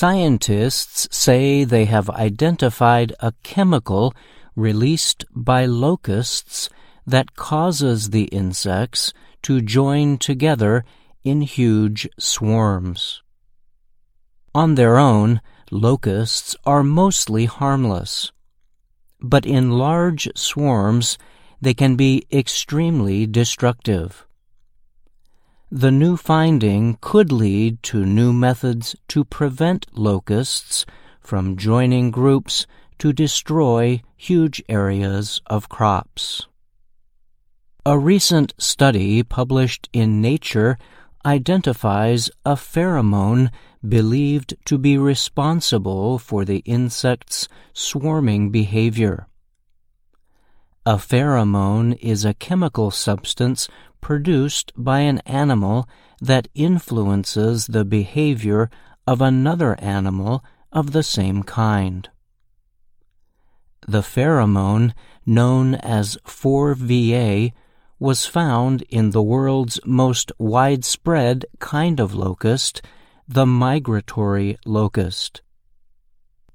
Scientists say they have identified a chemical released by locusts that causes the insects to join together in huge swarms. On their own, locusts are mostly harmless. But in large swarms, they can be extremely destructive. The new finding could lead to new methods to prevent locusts from joining groups to destroy huge areas of crops. A recent study published in Nature identifies a pheromone believed to be responsible for the insect's swarming behavior. A pheromone is a chemical substance produced by an animal that influences the behavior of another animal of the same kind. The pheromone, known as 4VA, was found in the world's most widespread kind of locust, the migratory locust.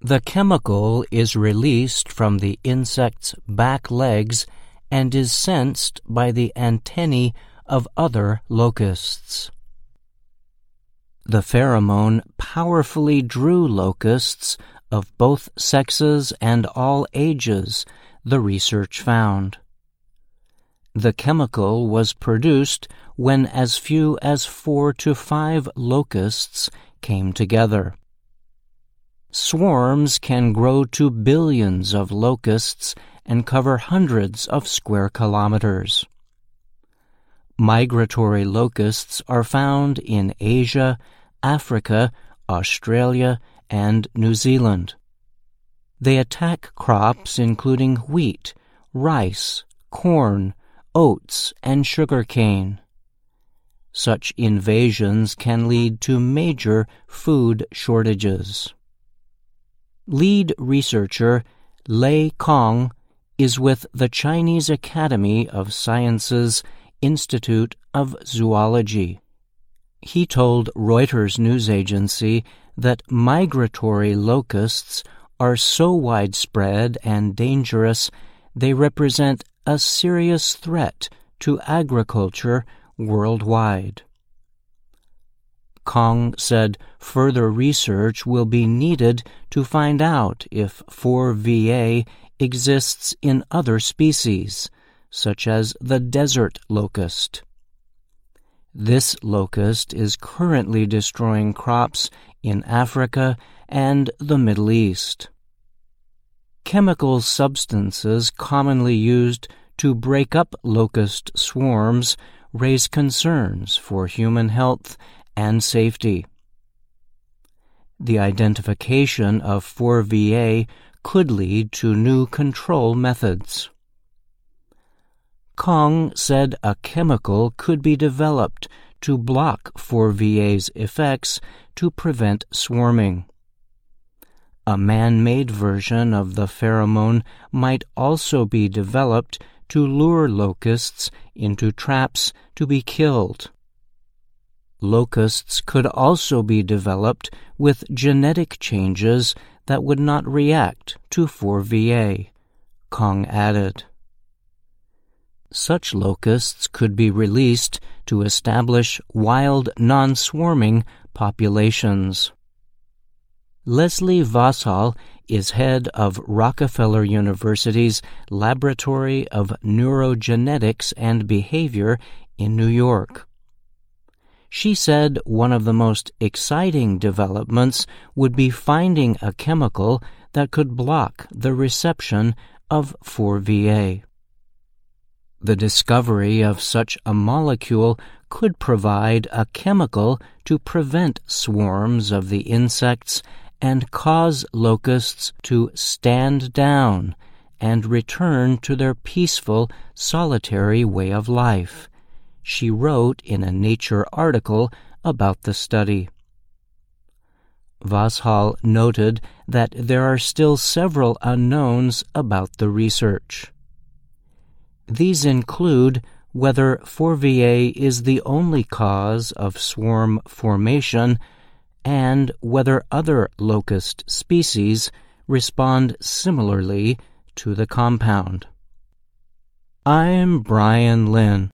The chemical is released from the insect's back legs and is sensed by the antennae of other locusts. The pheromone powerfully drew locusts of both sexes and all ages, the research found. The chemical was produced when as few as four to five locusts came together. Swarms can grow to billions of locusts and cover hundreds of square kilometers. Migratory locusts are found in Asia, Africa, Australia, and New Zealand. They attack crops including wheat, rice, corn, oats, and sugarcane. Such invasions can lead to major food shortages. Lead researcher Le Kang is with the Chinese Academy of Sciences Institute of Zoology. He told Reuters news agency that migratory locusts are so widespread and dangerous they represent a serious threat to agriculture worldwide. Kang said further research will be needed to find out if 4VA exists in other species, such as the desert locust. This locust is currently destroying crops in Africa and the Middle East. Chemical substances commonly used to break up locust swarms raise concerns for human health and safety. The identification of 4VA could lead to new control methods. Kang said a chemical could be developed to block 4VA's effects to prevent swarming. A man made version of the pheromone might also be developed to lure locusts into traps to be killed. Locusts could also be developed with genetic changes that would not react to 4VA, Kang added. Such locusts could be released to establish wild non swarming populations. Leslie Vosshall is head of Rockefeller University's Laboratory of Neurogenetics and Behavior in New York. She said one of the most exciting developments would be finding a chemical that could block the reception of 4VA. The discovery of such a molecule could provide a chemical to prevent swarms of the insects and cause locusts to stand down and return to their peaceful, solitary way of life, she wrote in a Nature article about the study. Vosshall noted that there are still several unknowns about the research. These include whether 4VA is the only cause of swarm formation and whether other locust species respond similarly to the compound. I'm Brian Lynn.